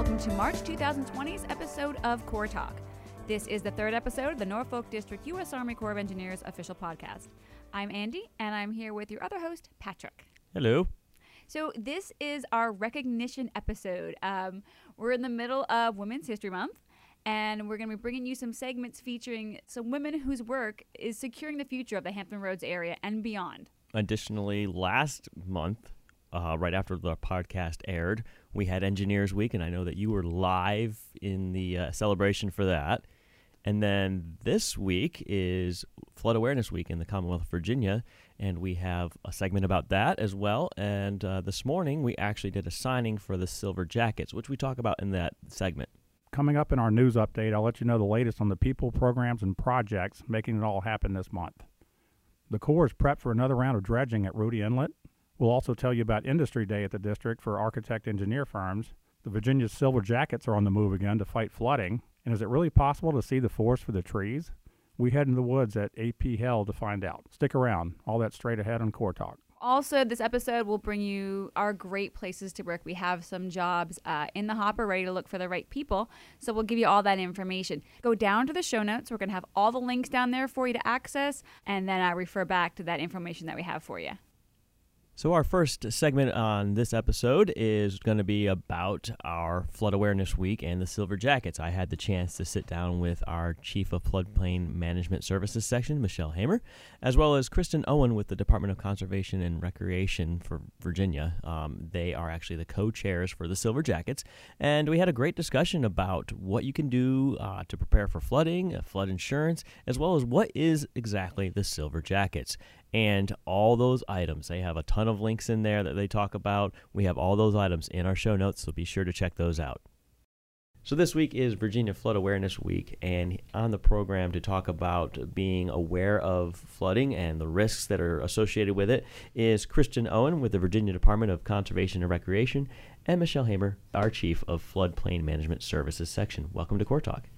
welcome to March 2020's episode of Corps Talk. This is the third episode of the Norfolk District U.S. Army Corps of Engineers official podcast. I'm Andy, and I'm here with your other host, Patrick. Hello. So, this is our recognition episode. Um, we're in the middle of Women's History Month, and we're going to be bringing you some segments featuring some women whose work is securing the future of the Hampton Roads area and beyond. Additionally, last month, uh, right after the podcast aired, we had Engineers Week, and I know that you were live in the uh, celebration for that. And then this week is Flood Awareness Week in the Commonwealth of Virginia, and we have a segment about that as well. And uh, this morning, we actually did a signing for the Silver Jackets, which we talk about in that segment. Coming up in our news update, I'll let you know the latest on the people, programs, and projects making it all happen this month. The Corps is prepped for another round of dredging at Rudee Inlet. We'll also tell you about Industry Day at the district for architect engineer firms. The Virginia's Silver Jackets are on the move again to fight flooding. And is it really possible to see the forest for the trees? We head in the woods at AP Hill to find out. Stick around. All that straight ahead on Corps Talk. Also, this episode will bring you our great places to work. We have some jobs uh, in the hopper ready to look for the right people. So we'll give you all that information. Go down to the show notes. We're going to have all the links down there for you to access, and then I refer back to that information that we have for you. So, our first segment on this episode is going to be about our Flood Awareness Week and the Silver Jackets. I had the chance to sit down with our Chief of Floodplain Management Services section, Michelle Hamor, as well as Kristen Owen with the Department of Conservation and Recreation for Virginia. Um, they are actually the co chairs for the Silver Jackets. And we had a great discussion about what you can do uh, to prepare for flooding, uh, flood insurance, as well as what is exactly the Silver Jackets and all those items. They have a ton of links in there that they talk about. We have all those items in our show notes, so be sure to check those out. So, this week is Virginia Flood Awareness Week, and on the program to talk about being aware of flooding and the risks that are associated with it is Kristen Owen with the Virginia Department of Conservation and Recreation, and Michelle Hamor, our Chief of Floodplain Management Services section. Welcome to Corps Talk.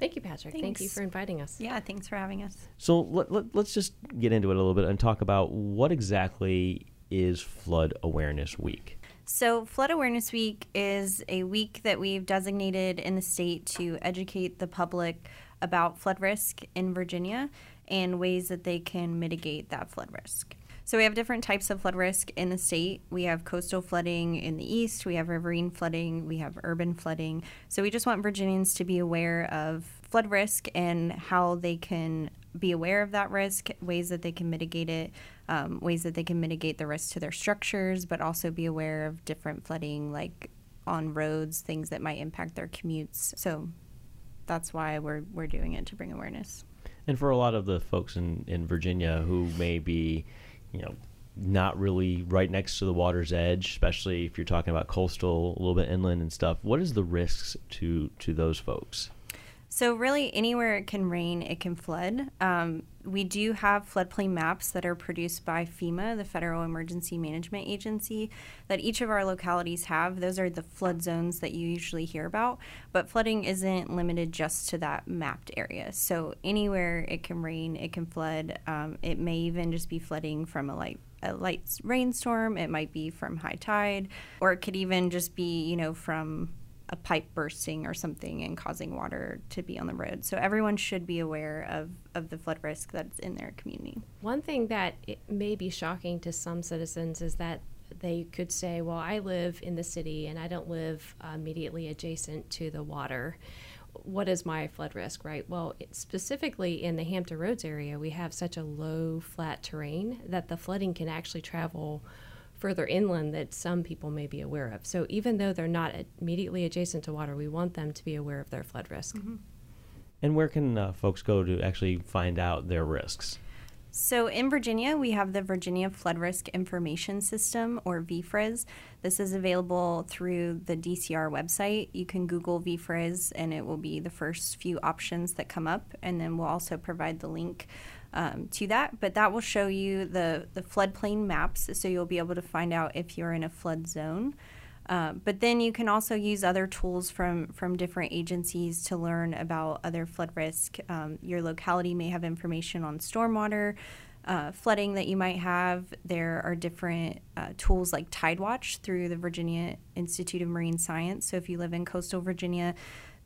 Thank you, Patrick. Thank you for inviting us. Yeah, thanks for having us. So let, let, us just get into it a little bit and talk about what exactly is Flood Awareness Week. So, Flood Awareness Week is a week that we've designated in the state to educate the public about flood risk in Virginia and ways that they can mitigate that flood risk. So, we have different types of flood risk in the state. We have coastal flooding in the east, we have riverine flooding, we have urban flooding. So, we just want Virginians to be aware of flood risk and how they can be aware of that risk, ways that they can mitigate it, um, ways that they can mitigate the risk to their structures, but also be aware of different flooding, like on roads, things that might impact their commutes. So that's why we're we're doing it to bring awareness. And for a lot of the folks in, in Virginia who may be, you know, not really right next to the water's edge, especially if you're talking about coastal, a little bit inland and stuff, what is the risks to to those folks? So, really, anywhere it can rain, it can flood. Um, we do have floodplain maps that are produced by FEMA, the Federal Emergency Management Agency, that each of our localities have. Those are the flood zones that you usually hear about. But flooding isn't limited just to that mapped area. So, anywhere it can rain, it can flood. Um, it may even just be flooding from a light a light rainstorm. It might be from high tide, or it could even just be, you know, from a pipe bursting or something and causing water to be on the road. So everyone should be aware of, of the flood risk that's in their community. One thing that may be shocking to some citizens is that they could say, Well, I live in the city and I don't live immediately adjacent to the water. What is my flood risk, right? Well, it, specifically in the Hampton Roads area, we have such a low, flat terrain that the flooding can actually travel further inland that some people may be aware of. So even though they're not immediately adjacent to water, we want them to be aware of their flood risk. Mm-hmm. And where can uh, folks go to actually find out their risks? So in Virginia, we have the Virginia Flood Risk Information System, or VFRIS. This is available through the DCR website. You can Google VFRIS, and it will be the first few options that come up. And then we'll also provide the link um, to that. But that will show you the, the floodplain maps, so you'll be able to find out if you're in a flood zone. Uh, but then you can also use other tools from, from different agencies to learn about other flood risk. Um, your locality may have information on stormwater. uh, flooding that you might have. There are different uh, tools like Tidewatch through the Virginia Institute of Marine Science. So if you live in coastal Virginia,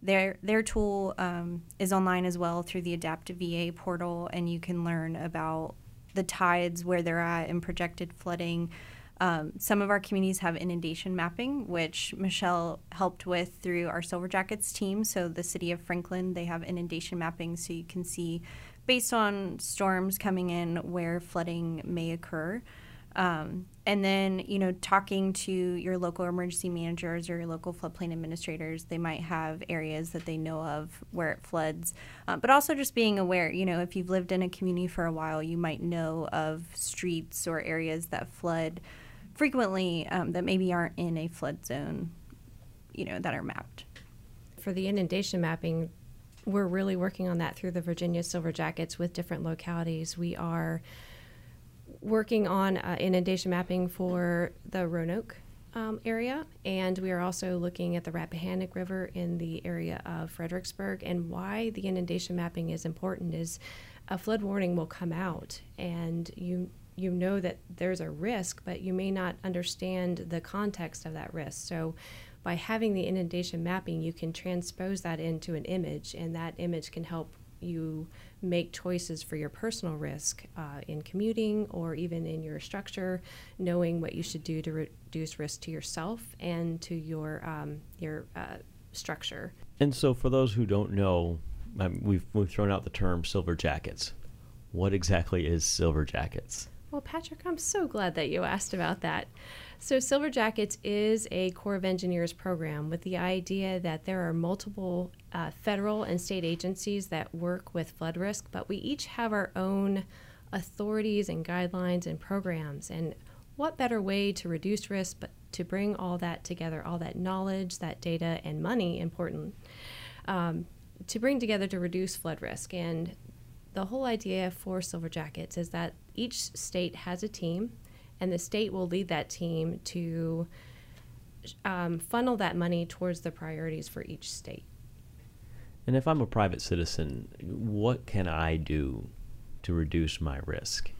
their their tool um, is online as well through the Adapt VA portal, and you can learn about the tides, where they're at, and projected flooding. Um, some of our communities have inundation mapping, which Michelle helped with through our Silver Jackets team. So the city of Franklin, they have inundation mapping, so you can see based on storms coming in where flooding may occur. Um, and then, you know, talking to your local emergency managers or your local floodplain administrators, they might have areas that they know of where it floods. Uh, but also just being aware, you know, if you've lived in a community for a while, you might know of streets or areas that flood frequently um, that maybe aren't in a flood zone, you know, that are mapped. For the inundation mapping, we're really working on that through the Virginia Silver Jackets with different localities. We are working on uh, inundation mapping for the Roanoke um, area, and we are also looking at the Rappahannock River in the area of Fredericksburg. And why the inundation mapping is important is a flood warning will come out, and you you know that there's a risk, but you may not understand the context of that risk. So by having the inundation mapping, you can transpose that into an image, and that image can help you make choices for your personal risk uh, in commuting or even in your structure, knowing what you should do to reduce risk to yourself and to your um, your uh, structure. And so, for those who don't know, um, we've we've thrown out the term silver jackets. What exactly is silver jackets? Well, Patrick, I'm so glad that you asked about that. So, Silver Jackets is a Corps of Engineers program with the idea that there are multiple uh, federal and state agencies that work with flood risk, but we each have our own authorities and guidelines and programs. And what better way to reduce risk but to bring all that together, all that knowledge, that data, and money, important, um, to bring together to reduce flood risk? And the whole idea for Silver Jackets is that each state has a team, and the state will lead that team to um, funnel that money towards the priorities for each state. And if I'm a private citizen, what can I do to reduce my risk?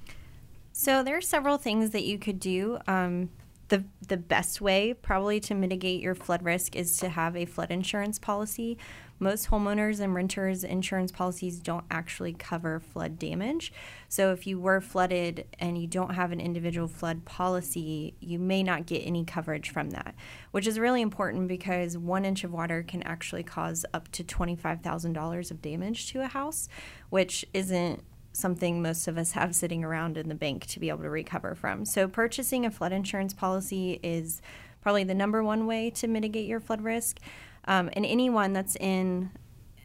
So there are several things that you could do. Um, the the best way probably to mitigate your flood risk is to have a flood insurance policy. Most homeowners and renters insurance policies don't actually cover flood damage. So if you were flooded and you don't have an individual flood policy, you may not get any coverage from that, which is really important because one inch of water can actually cause up to $25,000 of damage to a house, which isn't something most of us have sitting around in the bank to be able to recover from. So, purchasing a flood insurance policy is probably the number one way to mitigate your flood risk. Um, and anyone that's in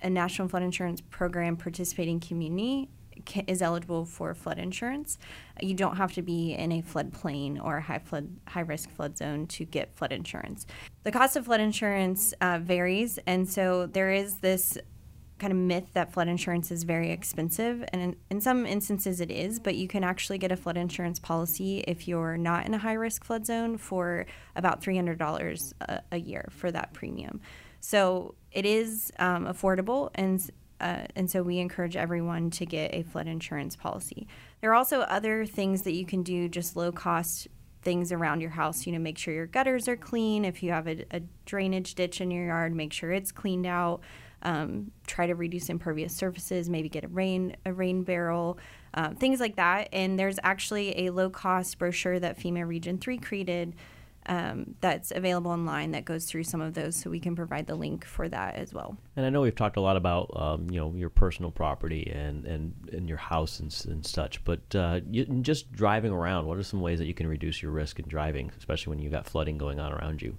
a national flood insurance program participating community is eligible for flood insurance. You don't have to be in a floodplain or a high flood, high risk flood zone to get flood insurance. The cost of flood insurance uh, varies, and so there is this kind of myth that flood insurance is very expensive, and in, in, some instances it is, but you can actually get a flood insurance policy if you're not in a high risk flood zone for about $300 a, a year for that premium. So it is um, affordable, and uh, and so we encourage everyone to get a flood insurance policy. There are also other things that you can do, just low cost things around your house. You know, make sure your gutters are clean. If you have a, a drainage ditch in your yard, make sure it's cleaned out. Um, try to reduce impervious surfaces. Maybe get a rain a rain barrel, um, things like that. And there's actually a low cost brochure that FEMA Region Three created um, that's available online that goes through some of those, so we can provide the link for that as well. And I know we've talked a lot about um, you know your personal property and and, and your house and, and such, but uh, you, just driving around, what are some ways that you can reduce your risk in driving, especially when you've got flooding going on around you?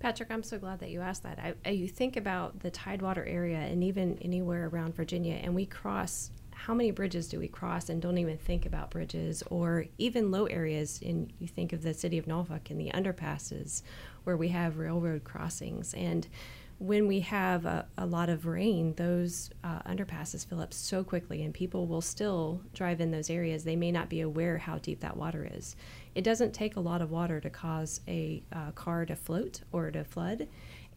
Patrick, I'm so glad that you asked that. I, I, you think about the Tidewater area and even anywhere around Virginia, and we cross how many bridges do we cross and don't even think about bridges or even low areas? In you think of the city of Norfolk and the underpasses where we have railroad crossings. And when we have a, a lot of rain those uh, underpasses fill up so quickly and people will still drive in those areas. They may not be aware how deep that water is. It doesn't take a lot of water to cause a uh, car to float or to flood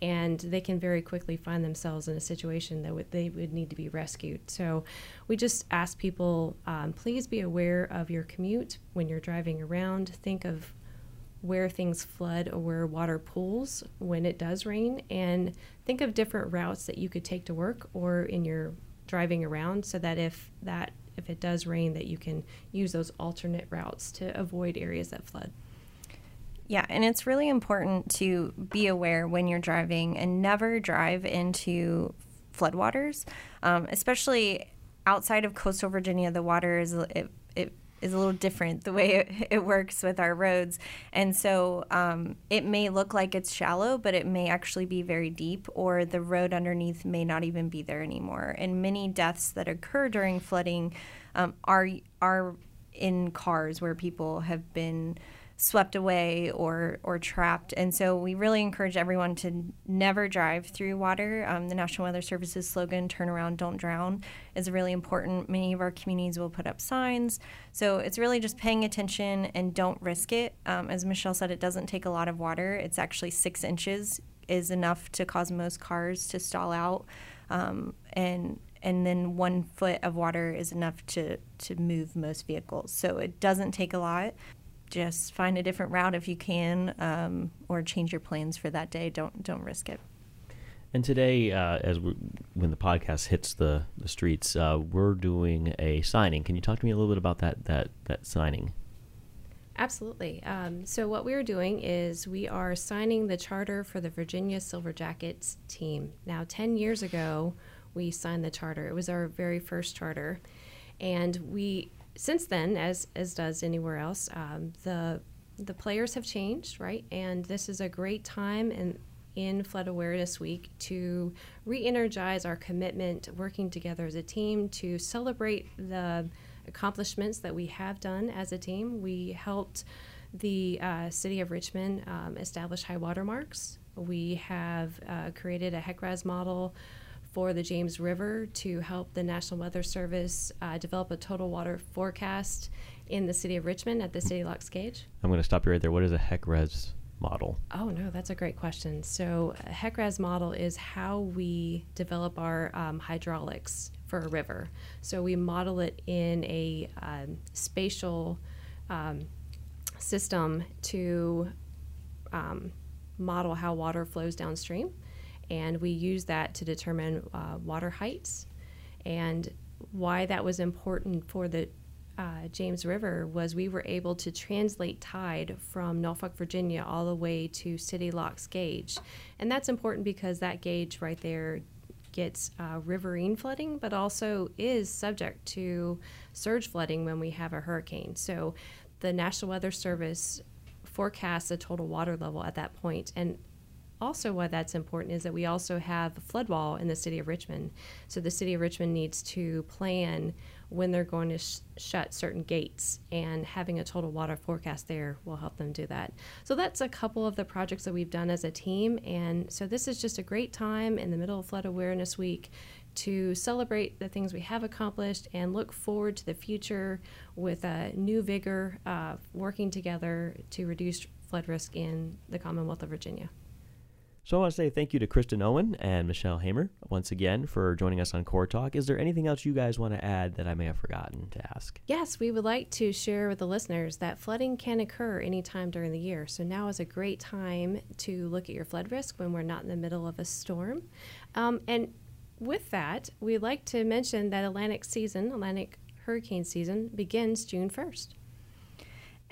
and they can very quickly find themselves in a situation that w- they would need to be rescued. So we just ask people um, please be aware of your commute when you're driving around. Think of where things flood or where water pools when it does rain, and think of different routes that you could take to work or in your driving around so that if that if it does rain that you can use those alternate routes to avoid areas that flood. Yeah, and it's really important to be aware when you're driving and never drive into floodwaters, um, especially outside of coastal Virginia. The water is it, it is a little different the way it, it works with our roads, and so um, it may look like it's shallow, but it may actually be very deep, or the road underneath may not even be there anymore. And many deaths that occur during flooding um, are are in cars where people have been swept away or or trapped. And so we really encourage everyone to never drive through water. Um, the National Weather Service's slogan "Turn around, don't drown" is really important. Many of our communities will put up signs, so it's really just paying attention and don't risk it. Um, as Michelle said, it doesn't take a lot of water. It's actually six inches is enough to cause most cars to stall out, um, and and then one foot of water is enough to to move most vehicles. So it doesn't take a lot just find a different route if you can, um, or change your plans for that day. Don't don't risk it. And today, uh, as we, when the podcast hits the the streets, uh, we're doing a signing. Can you talk to me a little bit about that that that signing? Absolutely. Um, so what we are doing is we are signing the charter for the Virginia Silver Jackets team. Now, ten years ago, we signed the charter. It was our very first charter, and we since then, as as does anywhere else, um, the the players have changed, right? And this is a great time in in Flood Awareness Week to re-energize our commitment, working together as a team to celebrate the accomplishments that we have done as a team. We helped the uh, city of Richmond um, establish high water marks. We have uh, created a HEC-RAS model for the James River to help the National Weather Service uh, develop a total water forecast in the city of Richmond at the City Locks Gauge. I'm going to stop you right there. What is a HEC-RAS model? Oh, no, that's a great question. So, a HEC-RAS model is how we develop our um, hydraulics for a river. So, we model it in a um, spatial um, system to um, model how water flows downstream and we use that to determine uh, water heights. And why that was important for the uh, James River was we were able to translate tide from Norfolk, Virginia, all the way to City Locks Gauge. And that's important because that gauge right there gets uh, riverine flooding, but also is subject to surge flooding when we have a hurricane. So the National Weather Service forecasts a total water level at that point, and also why that's important is that we also have a flood wall in the city of Richmond. So the city of Richmond needs to plan when they're going to sh- shut certain gates, and having a total water forecast there will help them do that. So that's a couple of the projects that we've done as a team, and so this is just a great time in the middle of Flood Awareness Week to celebrate the things we have accomplished and look forward to the future with a new vigor, uh, working together to reduce flood risk in the Commonwealth of Virginia. So I want to say thank you to Kristen Owen and Michelle Hamor once again for joining us on Corps Talk. Is there anything else you guys want to add that I may have forgotten to ask? Yes, we would like to share with the listeners that flooding can occur anytime during the year. So now is a great time to look at your flood risk when we're not in the middle of a storm. Um, and with that, we'd like to mention that Atlantic season, Atlantic hurricane season, begins June 1st.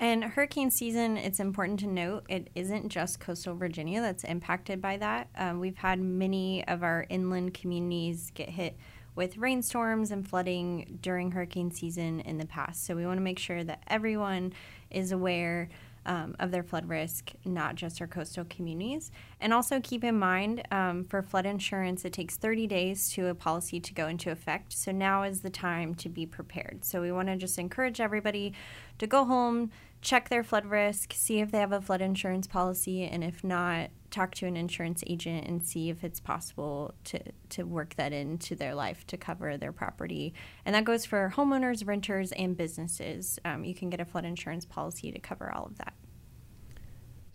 And hurricane season, it's important to note it isn't just coastal Virginia that's impacted by that. Um, we've had many of our inland communities get hit with rainstorms and flooding during hurricane season in the past. So we want to make sure that everyone is aware um, of their flood risk, not just our coastal communities. And also keep in mind um, for flood insurance, it takes 30 days to a policy to go into effect. So now is the time to be prepared. So we want to just encourage everybody to go home, check their flood risk, see if they have a flood insurance policy, and if not, talk to an insurance agent and see if it's possible to, to work that into their life to cover their property. And that goes for homeowners, renters, and businesses. Um, you can get a flood insurance policy to cover all of that.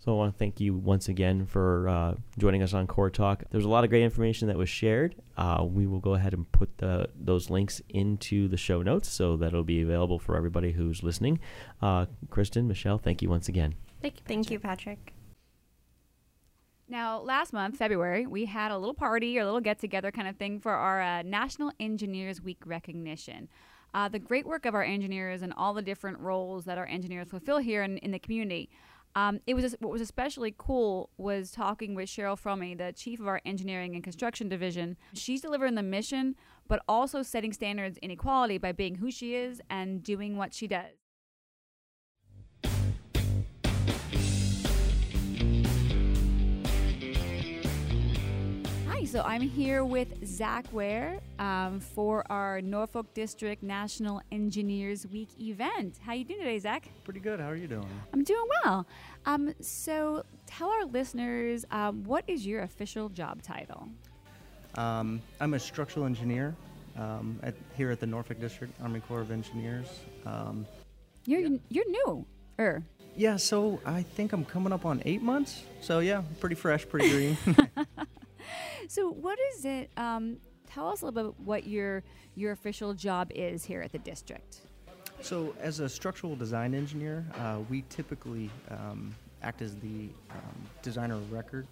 So I want to thank you once again for uh, joining us on Corps Talk. There's a lot of great information that was shared. Uh, we will go ahead and put the, those links into the show notes so that it'll be available for everybody who's listening. Uh, Kristen, Michelle, thank you once again. Thank you, Thank you, Patrick. Now, last month, February, we had a little party or a little get together kind of thing for our uh, National Engineers Week recognition. Uh, the great work of our engineers and all the different roles that our engineers fulfill here in, in the community. Um, it was what was especially cool was talking with Cheryl Fromme, the chief of our engineering and construction division. She's delivering the mission, but also setting standards in equality by being who she is and doing what she does. So I'm here with Zach Ware um, for our Norfolk District National Engineers Week event. How you doing today, Zach? Pretty good. How are you doing? I'm doing well. Um, so tell our listeners um, what is your official job title? Um, I'm a structural engineer um, at, here at the Norfolk District Army Corps of Engineers. Um, You're you're new, er. yeah, so I think I'm coming up on eight months. So yeah, pretty fresh, pretty green. So what is it? Um, tell us a little bit what your your official job is here at the district. so as a structural design engineer, uh, we typically um, act as the um, designer of record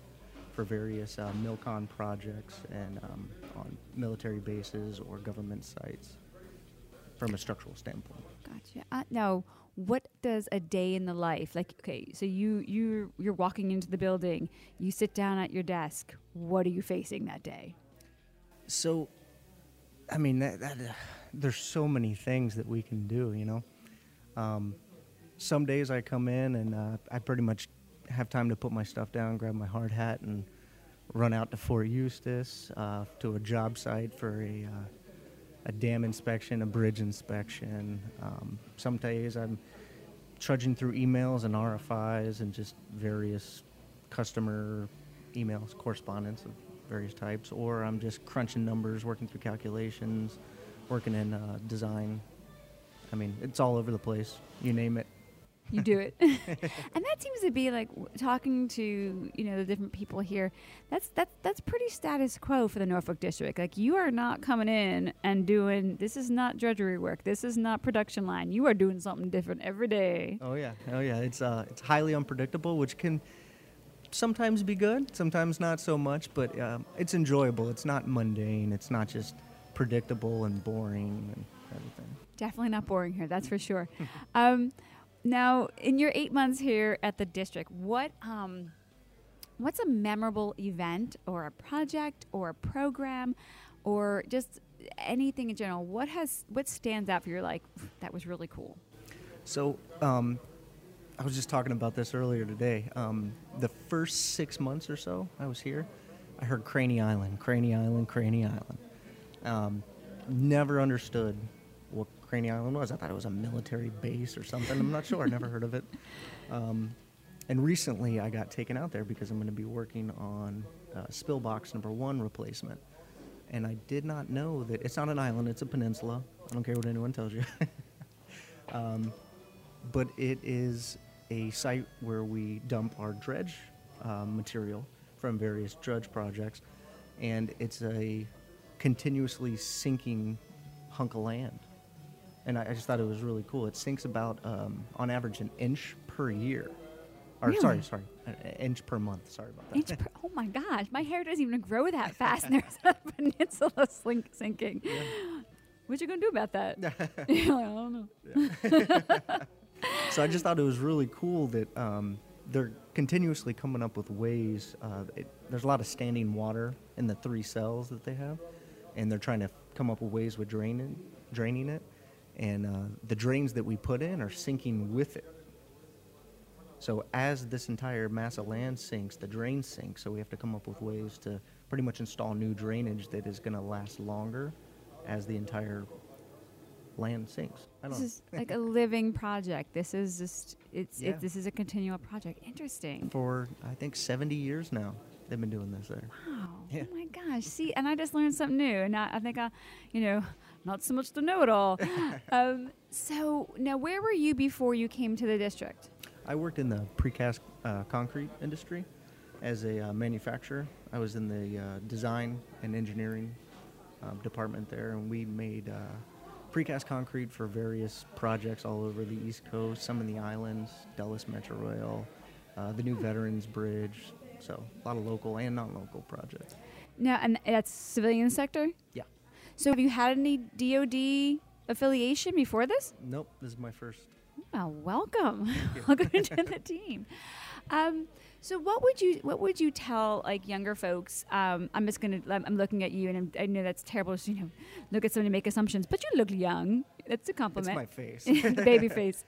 for various uh, MILCON projects and um, on military bases or government sites from a structural standpoint. Gotcha. Uh, now, what does a day in the life like? Okay, so you you you're walking into the building. You sit down at your desk. What are you facing that day? So, I mean, that, that, uh, there's so many things that we can do, you know. Um, some days I come in and uh, I pretty much have time to put my stuff down, grab my hard hat, and run out to Fort Eustis uh, to a job site for a, uh, a dam inspection, a bridge inspection. Um, some days I'm trudging through emails and RFIs and just various customer emails, correspondence of various types, or I'm just crunching numbers, working through calculations, working in uh, design. I mean, it's all over the place. You name it. You do it, and that seems to be like w- talking to you know the different people here. That's that's that's pretty status quo for the Norfolk district. Like you are not coming in and doing this is not drudgery work. This is not production line. You are doing something different every day. Oh yeah, oh yeah. It's uh, it's highly unpredictable, which can sometimes be good, sometimes not so much. But um, it's enjoyable. It's not mundane. It's not just predictable and boring and everything. Definitely not boring here, that's for sure. um, now, in your eight months here at the district, what um, what's a memorable event or a project or a program or just anything in general? What has what stands out for you? Like that was really cool. So, um, I was just talking about this earlier today. Um, the first six months or so I was here, I heard Craney Island, Craney Island, Craney Island. Um, never understood what Craney Island was. I thought it was a military base or something. I'm not sure. I never heard of it. Um, and recently, I got taken out there because I'm going to be working on uh, spill box number one replacement. And I did not know that it's not an island; it's a peninsula. I don't care what anyone tells you. um, but it is a site where we dump our dredge uh, material from various dredge projects, and it's a continuously sinking hunk of land. And I, I just thought it was really cool. It sinks about, um, on average, an inch per year. Or Really? sorry, sorry, an an inch per month. Sorry about that. Inch per, oh my gosh, my hair doesn't even grow that fast. and There's a peninsula slink, sinking. What you gonna do about that? You're like, I don't know. so I just thought it was really cool that um, they're continuously coming up with ways. Uh, it, there's a lot of standing water in the three cells that they have, and they're trying to come up with ways with draining, draining it. And uh, the drains that we put in are sinking with it. So as this entire mass of land sinks, the drains sink. So we have to come up with ways to pretty much install new drainage that is going to last longer as the entire land sinks. I don't This know. is like a living project. This is just it's Yeah. it, this is a continual project. Interesting. for I think 70 years now. They've been doing this there. Wow. Yeah. Oh my gosh. See, and I just learned something new. And I, I think I, you know, not so much to know it all. um, so now, where were you before you came to the district? I worked in the precast uh, concrete industry as a uh, manufacturer. I was in the uh, design and engineering um, department there, and we made uh, precast concrete for various projects all over the East Coast, some in the islands, Dulles Metro Rail, uh, the new Veterans Bridge. So a lot of local and non-local projects. Now, and that's civilian sector. Yeah. So, have you had any DoD affiliation before this? Nope, this is my first. Well, welcome, welcome to the team. Um, so, what would you what would you tell like younger folks? Um, I'm just gonna I'm, I'm looking at you, and I'm, i know that's terrible. To, you know, look at somebody make assumptions, but you look young. That's a compliment. It's my face. baby face.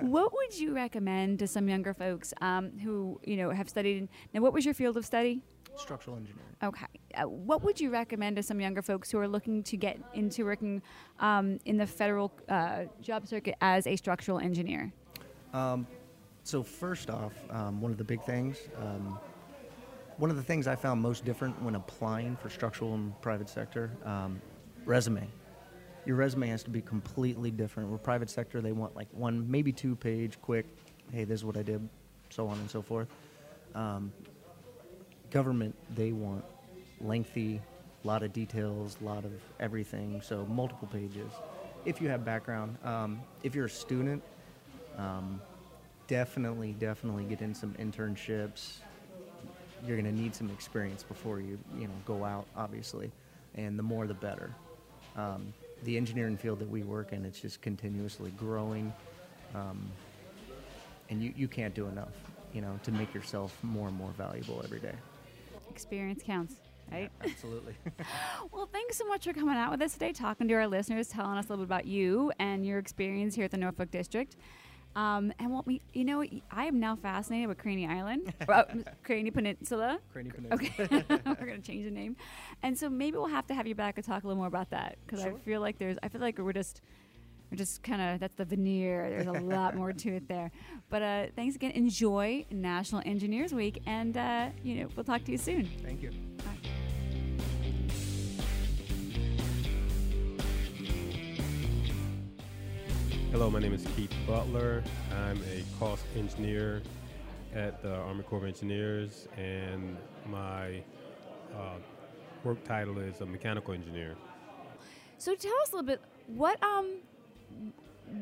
what would you recommend to some younger folks um, who you know have studied? Now, what was your field of study? Structural engineering. Okay. Uh, what would you recommend to some younger folks who are looking to get into working um, in the federal uh, job circuit as a structural engineer? Um, so first off, um, one of the big things, um, one of the things I found most different when applying for structural and private sector, um, resume. Your resume has to be completely different. Where private sector, they want like one, maybe two page, quick. Hey, this is what I did, so on and so forth. Um, government, they want lengthy, a lot of details, a lot of everything. So multiple pages. If you have background, um, if you're a student, um, definitely, definitely get in some internships. You're going to need some experience before you, you know, go out, obviously, and the more the better. Um, the engineering field that we work in, it's just continuously growing, um, and you, you can't do enough, you know, to make yourself more and more valuable every day. Experience counts, right? Absolutely. Well, thanks so much for coming out with us today, talking to our listeners, telling us a little bit about you and your experience here at the Norfolk District. Um, and what we, you know, I am now fascinated with Craney Island, well, Craney Peninsula. Craney Peninsula. Okay, we're gonna change the name, and so maybe we'll have to have you back and talk a little more about that because I feel like there's, I feel like we're just, we're just kind of that's the veneer. There's a lot more to it there. But uh, thanks again. Enjoy National Engineers Week, and uh, you know we'll talk to you soon. Thank you. Hello, my name is Keith Butler. I'm a cost engineer at the Army Corps of Engineers, and my uh, work title is a mechanical engineer. So tell us a little bit what um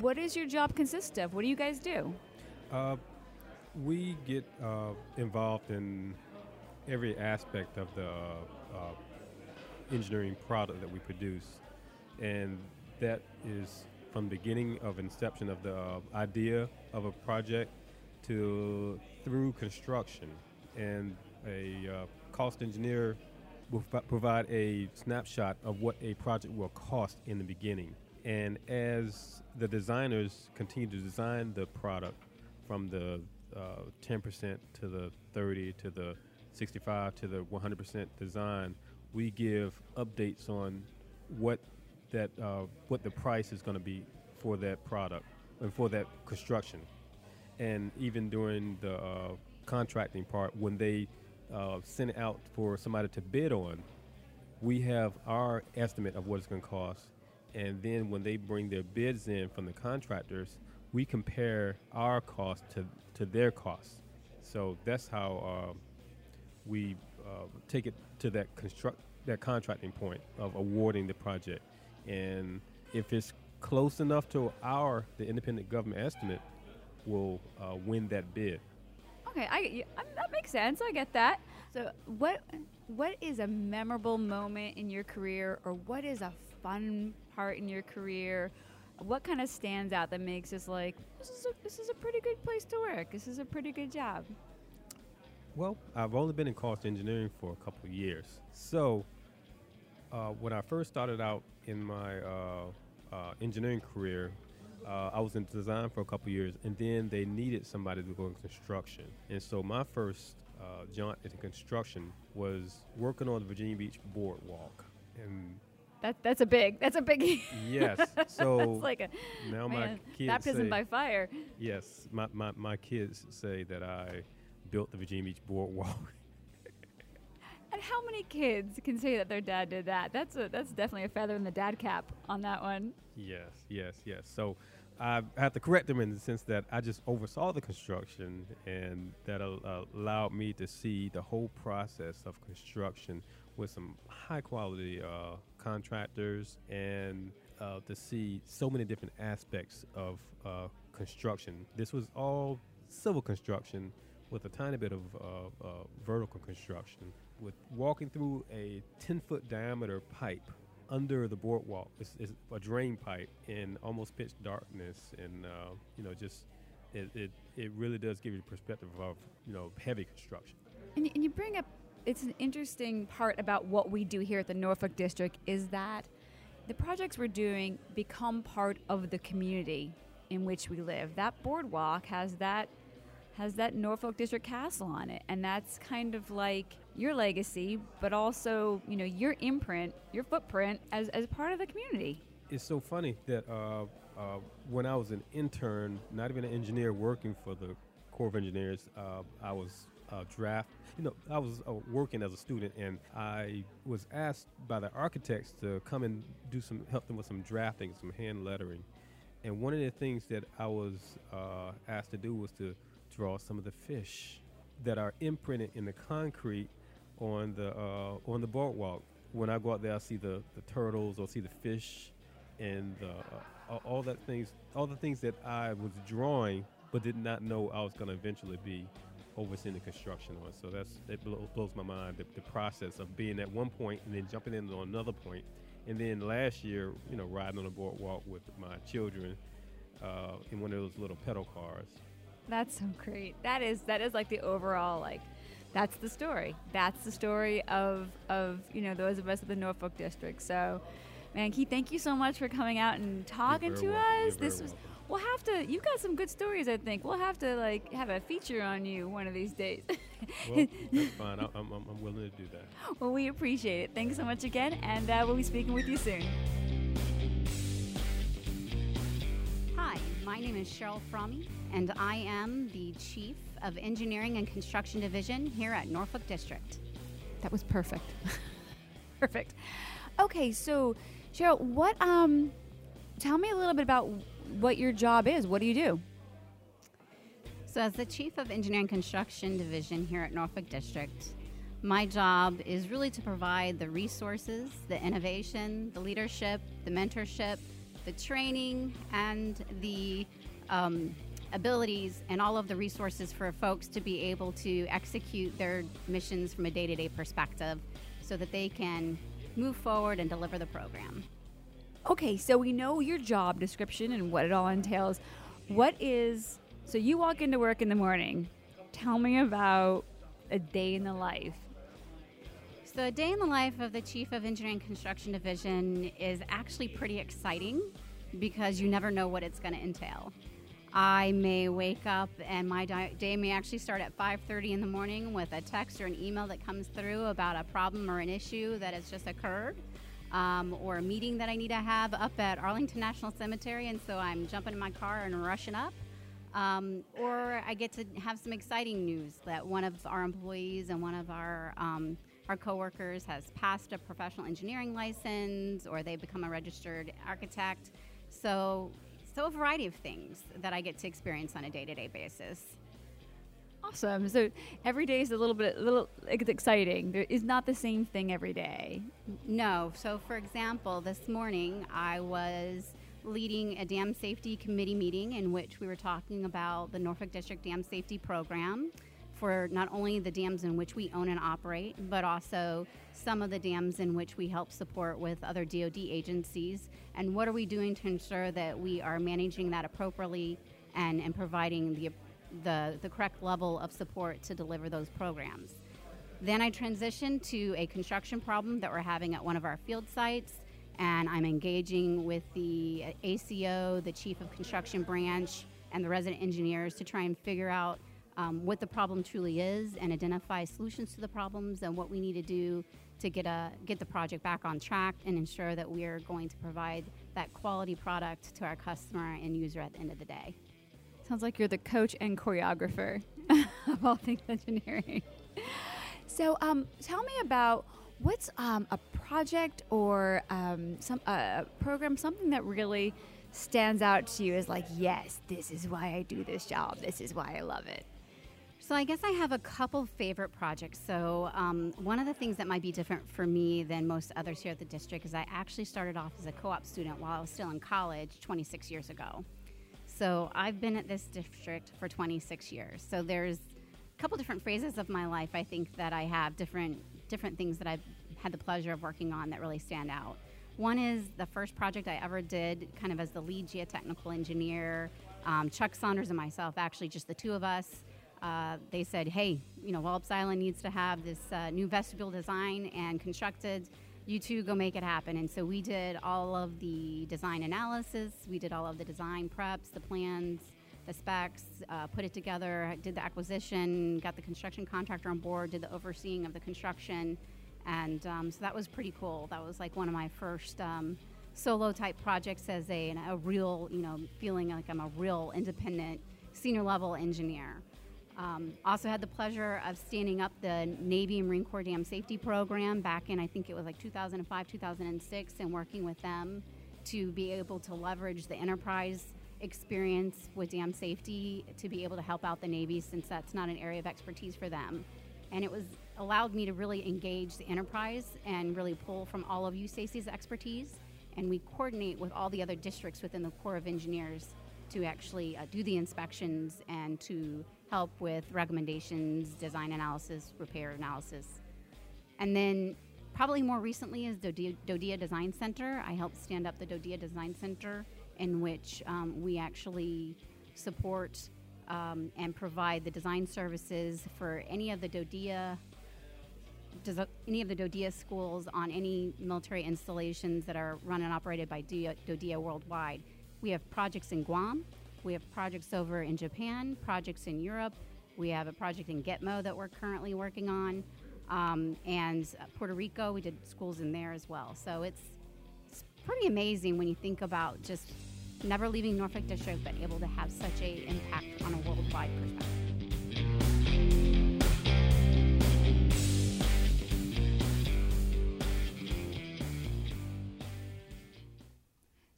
what does your job consist of? What do you guys do? Uh, we get uh, involved in every aspect of the uh, engineering product that we produce, and that is from beginning of inception of the uh, idea of a project to through construction. And a uh, cost engineer will f- provide a snapshot of what a project will cost in the beginning. And as the designers continue to design the product from the uh, 10% to the 30 to the 65 to the 100% design, we give updates on what that uh, what the price is going to be for that product and for that construction. And even during the uh, contracting part, when they uh, send it out for somebody to bid on, we have our estimate of what it's going to cost. And then when they bring their bids in from the contractors, we compare our cost to, to their costs. So that's how uh, we uh, take it to that construct that contracting point of awarding the project. And if it's close enough to our the independent government estimate, we'll uh, win that bid. Okay, I, y- um, that makes sense. I get that. So what what is a memorable moment in your career, or what is a fun part in your career? What kind of stands out that makes us like this is a, this is a pretty good place to work. This is a pretty good job. Well, I've only been in cost engineering for a couple years. So, uh, when I first started out in my uh, uh, engineering career, uh, I was in design for a couple years, and then they needed somebody to go in construction. And so, my first uh, jaunt into construction was working on the Virginia Beach Boardwalk. And That that's a big that's a big. yes, so it's like a now my kids baptism say, by fire. yes, my, my, my kids say that I built the Virginia Beach Boardwalk. And how many kids can say that their dad did that? That's a that's definitely a feather in the dad cap on that one. Yes, yes, yes. So I have to correct them in the sense that I just oversaw the construction, and that allowed me to see the whole process of construction with some high quality uh, contractors and uh, to see so many different aspects of uh, construction. This was all civil construction with a tiny bit of uh, uh, vertical construction. With walking through a 10 foot diameter pipe under the boardwalk, it's, it's a drain pipe in almost pitch darkness, and uh, you know, just it, it, it really does give you the perspective of you know heavy construction. And, and you bring up it's an interesting part about what we do here at the Norfolk District is that the projects we're doing become part of the community in which we live. That boardwalk has that has that Norfolk District castle on it, and that's kind of like your legacy, but also you know your imprint, your footprint as as part of the community. It's so funny that uh, uh, when I was an intern, not even an engineer working for the Corps of Engineers, uh, I was uh, draft. You know, I was uh, working as a student, and I was asked by the architects to come and do some help them with some drafting, some hand lettering. And one of the things that I was uh, asked to do was to draw some of the fish that are imprinted in the concrete on the uh, on the boardwalk. When I go out there, I see the, the turtles, or see the fish, and uh, all that things, all the things that I was drawing, but did not know I was going to eventually be overseeing the construction on. So that's it blows my mind the, the, process of being at one point and then jumping into another point, and then last year, you know, riding on a boardwalk with my children uh, in one of those little pedal cars. That's so great. That is that is like the overall like that's the story. That's the story of of you know those of us at the Norfolk district. So, man, Keith, thank you so much for coming out and talking to welcome. us. this was. Welcome. We'll have to you've got some good stories, I think. We'll have to like have a feature on you one of these days. well, that's fine. I, I'm, I'm willing to do that. Well, we appreciate it. Thanks so much again, and uh, we'll be speaking with you soon. Hi, my name is Cheryl Fromme, and I am the Chief of Engineering and Construction Division here at Norfolk District. That was perfect. perfect. Okay, so Cheryl, what um tell me a little bit about what your job is. What do you do? So, as the Chief of Engineering Construction Division here at Norfolk District, my job is really to provide the resources, the innovation, the leadership, the mentorship, the training, and the um, abilities and all of the resources for folks to be able to execute their missions from a day to day perspective so that they can move forward and deliver the program. Okay, so we know your job description and what it all entails. What is so you walk into work in the morning? Tell me about a day in the life. So, a day in the life of the Chief of Engineering Construction Division is actually pretty exciting because you never know what it's going to entail. I may wake up and my day may actually start at 5:30 in the morning with a text or an email that comes through about a problem or an issue that has just occurred um, or a meeting that I need to have up at Arlington National Cemetery, and so I'm jumping in my car and rushing up. Um, or I get to have some exciting news that one of our employees and one of our um, our coworkers has passed a professional engineering license, or they become a registered architect. So, so a variety of things that I get to experience on a day-to-day basis. Awesome. So every day is a little bit, a little exciting. There is not the same thing every day. No. So, for example, this morning I was leading a dam safety committee meeting in which we were talking about the Norfolk District Dam Safety Program for not only the dams in which we own and operate, but also some of the dams in which we help support with other DoD agencies. And what are we doing to ensure that we are managing that appropriately and, and providing the the, the correct level of support to deliver those programs. Then I transitioned to a construction problem that we're having at one of our field sites, and I'm engaging with the ACO, the Chief of Construction Branch, and the resident engineers to try and figure out um, what the problem truly is and identify solutions to the problems and what we need to do to get a get the project back on track and ensure that we are going to provide that quality product to our customer and user at the end of the day. Sounds like you're the coach and choreographer of all things engineering. So, um, tell me about what's um, a project or um, some uh, program, something that really stands out to you as like, yes, this is why I do this job. This is why I love it? So I guess I have a couple favorite projects. So um, one of the things that might be different for me than most others here at the district is I actually started off as a co-op student while I was still in college 26 years ago. So I've been at this district for 26 years. So there's a couple different phases of my life I think that I have different different things that I've had the pleasure of working on that really stand out. One is the first project I ever did, kind of as the lead geotechnical engineer. Um, Chuck Saunders and myself, actually, just the two of us. Uh, they said, hey, you know, Wallops Island needs to have this uh, new vestibule design and constructed. You two go make it happen. And so we did all of the design analysis, we did all of the design preps, the plans, the specs, uh, put it together, did the acquisition, got the construction contractor on board, did the overseeing of the construction. And um, so that was pretty cool. That was like one of my first um, solo type projects as a, a real, you know, feeling like I'm a real independent senior level engineer. Um, also had the pleasure of standing up the Navy and Marine Corps Dam Safety Program back in, I think it was like 2005, 2006, and working with them to be able to leverage the enterprise experience with dam safety to be able to help out the Navy since that's not an area of expertise for them. And it was allowed me to really engage the enterprise and really pull from all of USACE's expertise. And we coordinate with all the other districts within the Corps of Engineers to actually uh, do the inspections and to help with recommendations, design analysis, repair analysis. And then probably more recently is DoDEA, DoDEA Design Center. I helped stand up the DoDEA Design Center in which um, we actually support um, and provide the design services for any of the DoDEA any of the DoDEA schools on any military installations that are run and operated by DoDEA worldwide. We have projects in Guam, we have projects over in Japan, projects in Europe. We have a project in Gitmo that we're currently working on. Um, and Puerto Rico, we did schools in there as well. So it's, it's pretty amazing when you think about just never leaving Norfolk District, but able to have such a impact on a worldwide perspective.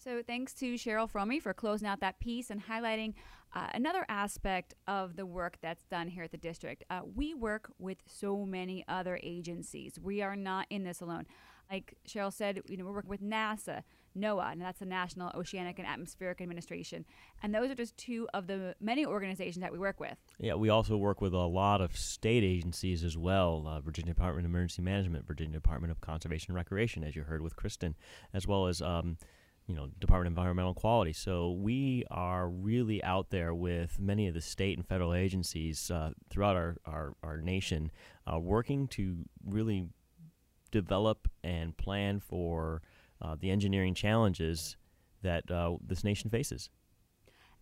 So thanks to Cheryl Fromme for closing out that piece and highlighting uh, another aspect of the work that's done here at the district. Uh, we work with so many other agencies. We are not in this alone. Like Cheryl said, you know, we're working with NASA, NOAA, and that's the National Oceanic and Atmospheric Administration. And those are just two of the many organizations that we work with. Yeah, we also work with a lot of state agencies as well uh, Virginia Department of Emergency Management, Virginia Department of Conservation and Recreation, as you heard with Kristen, as well as. Um, you know, Department of Environmental Quality. So we are really out there with many of the state and federal agencies uh, throughout our, our, our nation, uh, working to really develop and plan for uh, the engineering challenges that uh, this nation faces.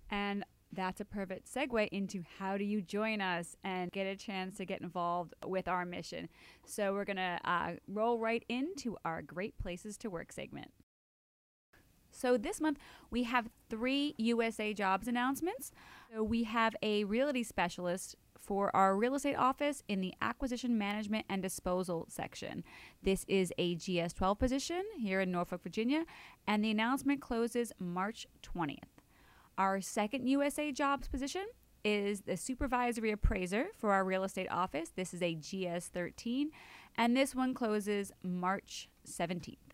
And that's a perfect segue into how do you join us and get a chance to get involved with our mission. So we're going to uh, roll right into our Great Places to Work segment. So this month we have three USA jobs announcements. So we have a realty specialist for our real estate office in the acquisition management and disposal section. This is a GS 12 position here in Norfolk, Virginia, and the announcement closes March 20th. Our second USA jobs position is the supervisory appraiser for our real estate office. This is a GS 13, and this one closes March 17th.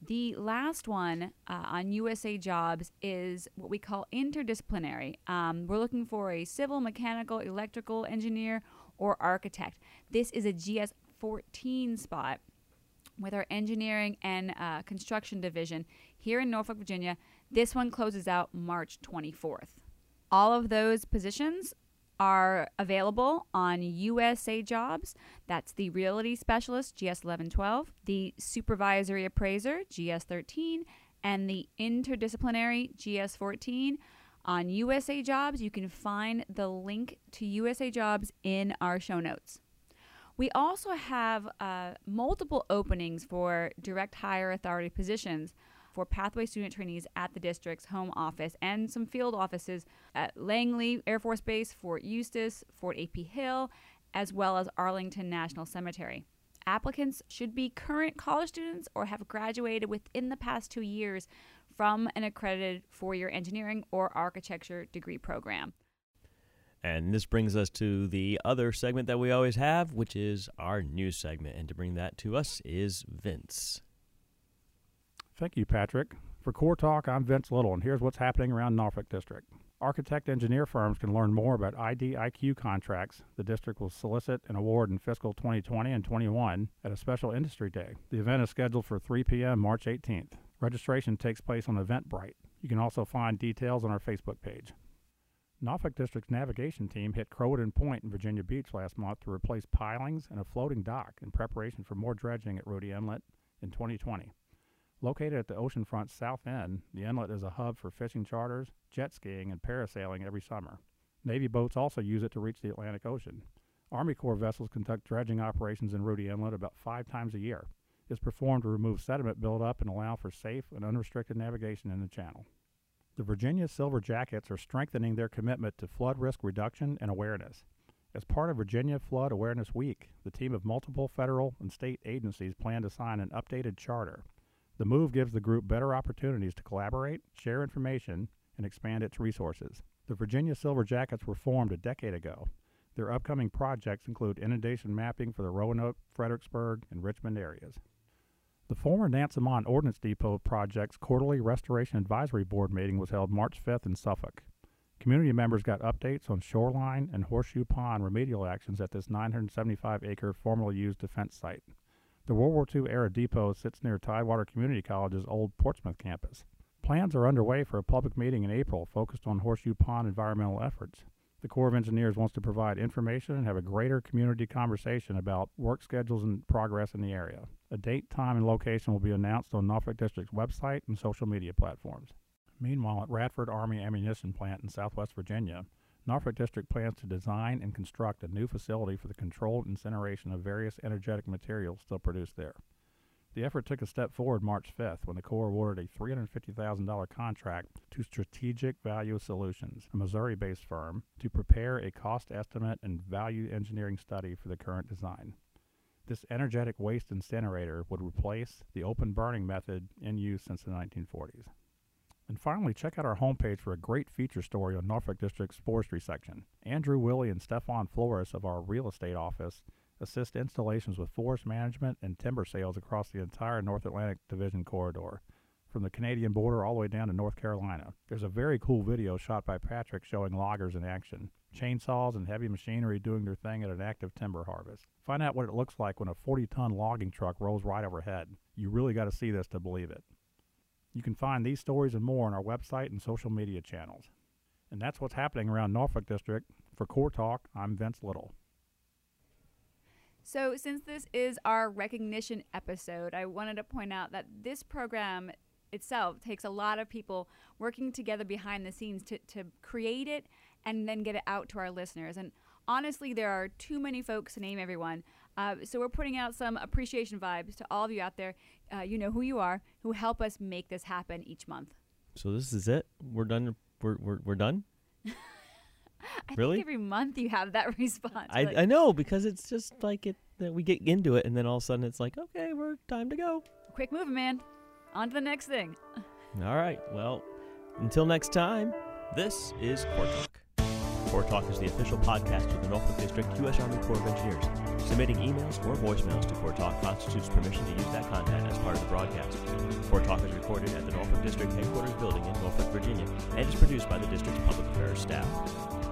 The last one uh, on USA Jobs is what we call interdisciplinary. Um, we're looking for a civil, mechanical, electrical engineer, or architect. This is a GS 14 spot with our engineering and uh, construction division here in Norfolk, Virginia. This one closes out March 24th. All of those positions are available on USA Jobs. That's the Realty Specialist, GS 1112, the Supervisory Appraiser, GS 13, and the Interdisciplinary, GS 14. On USA Jobs, you can find the link to USA Jobs in our show notes. We also have uh, multiple openings for direct hire authority positions for pathway student trainees at the district's home office and some field offices at Langley Air Force Base, Fort Eustis, Fort AP Hill, as well as Arlington National Cemetery. Applicants should be current college students or have graduated within the past two years from an accredited four year engineering or architecture degree program. And this brings us to the other segment that we always have, which is our news segment. And to bring that to us is Vince. Thank you, Patrick. For Corps Talk, I'm Vince Little, and here's what's happening around Norfolk District. Architect engineer firms can learn more about IDIQ contracts the district will solicit and award in fiscal 2020 and 21 at a special industry day. The event is scheduled for 3 p.m. March 18th. Registration takes place on Eventbrite. You can also find details on our Facebook page. Norfolk District's navigation team hit Croatan Point in Virginia Beach last month to replace pilings and a floating dock in preparation for more dredging at Rudee Inlet in 2020. Located at the oceanfront south end, the inlet is a hub for fishing charters, jet skiing, and parasailing every summer. Navy boats also use it to reach the Atlantic Ocean. Army Corps vessels conduct dredging operations in Rudee Inlet about five times a year. It's performed to remove sediment buildup and allow for safe and unrestricted navigation in the channel. The Virginia Silver Jackets are strengthening their commitment to flood risk reduction and awareness. As part of Virginia Flood Awareness Week, the team of multiple federal and state agencies plan to sign an updated charter the move gives the group better opportunities to collaborate, share information, and expand its resources. The Virginia Silver Jackets were formed a decade ago. Their upcoming projects include inundation mapping for the Roanoke, Fredericksburg, and Richmond areas. The former Nansemond Ordnance Depot project's quarterly Restoration Advisory Board meeting was held March 5th in Suffolk. Community members got updates on shoreline and horseshoe pond remedial actions at this 975 acre formerly used defense site. The World War II era depot sits near Tidewater Community College's old Portsmouth campus. Plans are underway for a public meeting in April focused on Horseshoe Pond environmental efforts. The Corps of Engineers wants to provide information and have a greater community conversation about work schedules and progress in the area. A date, time, and location will be announced on Norfolk District's website and social media platforms. Meanwhile, at Radford Army Ammunition Plant in southwest Virginia, Norfolk District plans to design and construct a new facility for the controlled incineration of various energetic materials still produced there. The effort took a step forward March 5th when the Corps awarded a $350,000 contract to Strategic Value Solutions, a Missouri based firm, to prepare a cost estimate and value engineering study for the current design. This energetic waste incinerator would replace the open burning method in use since the 1940s. And finally, check out our homepage for a great feature story on Norfolk District's forestry section. Andrew Willie and Stefan Flores of our real estate office assist installations with forest management and timber sales across the entire North Atlantic Division corridor, from the Canadian border all the way down to North Carolina. There's a very cool video shot by Patrick showing loggers in action, chainsaws and heavy machinery doing their thing at an active timber harvest. Find out what it looks like when a 40 ton logging truck rolls right overhead. You really got to see this to believe it. You can find these stories and more on our website and social media channels. And that's what's happening around Norfolk District. For Corps Talk, I'm Vince Little. So, since this is our recognition episode, I wanted to point out that this program itself takes a lot of people working together behind the scenes to, to create it and then get it out to our listeners. And honestly, there are too many folks to name everyone. Uh, so we're putting out some appreciation vibes to all of you out there. Uh, you know who you are, who help us make this happen each month. So this is it. We're done. We're we're, we're done. I Really? think every month you have that response. I, like, I know because it's just like it that we get into it and then all of a sudden it's like okay we're time to go. quick move, man. On to the next thing. All right. Well, until next time, this is Corps Talk. Corps Talk is the official podcast of the Norfolk District U.S. Army Corps of Engineers. Submitting emails or voicemails to Corps Talk constitutes permission to use that content as part of the broadcast. Corps Talk is recorded at the Norfolk District Headquarters Building in Norfolk, Virginia, and is produced by the District's Public Affairs staff.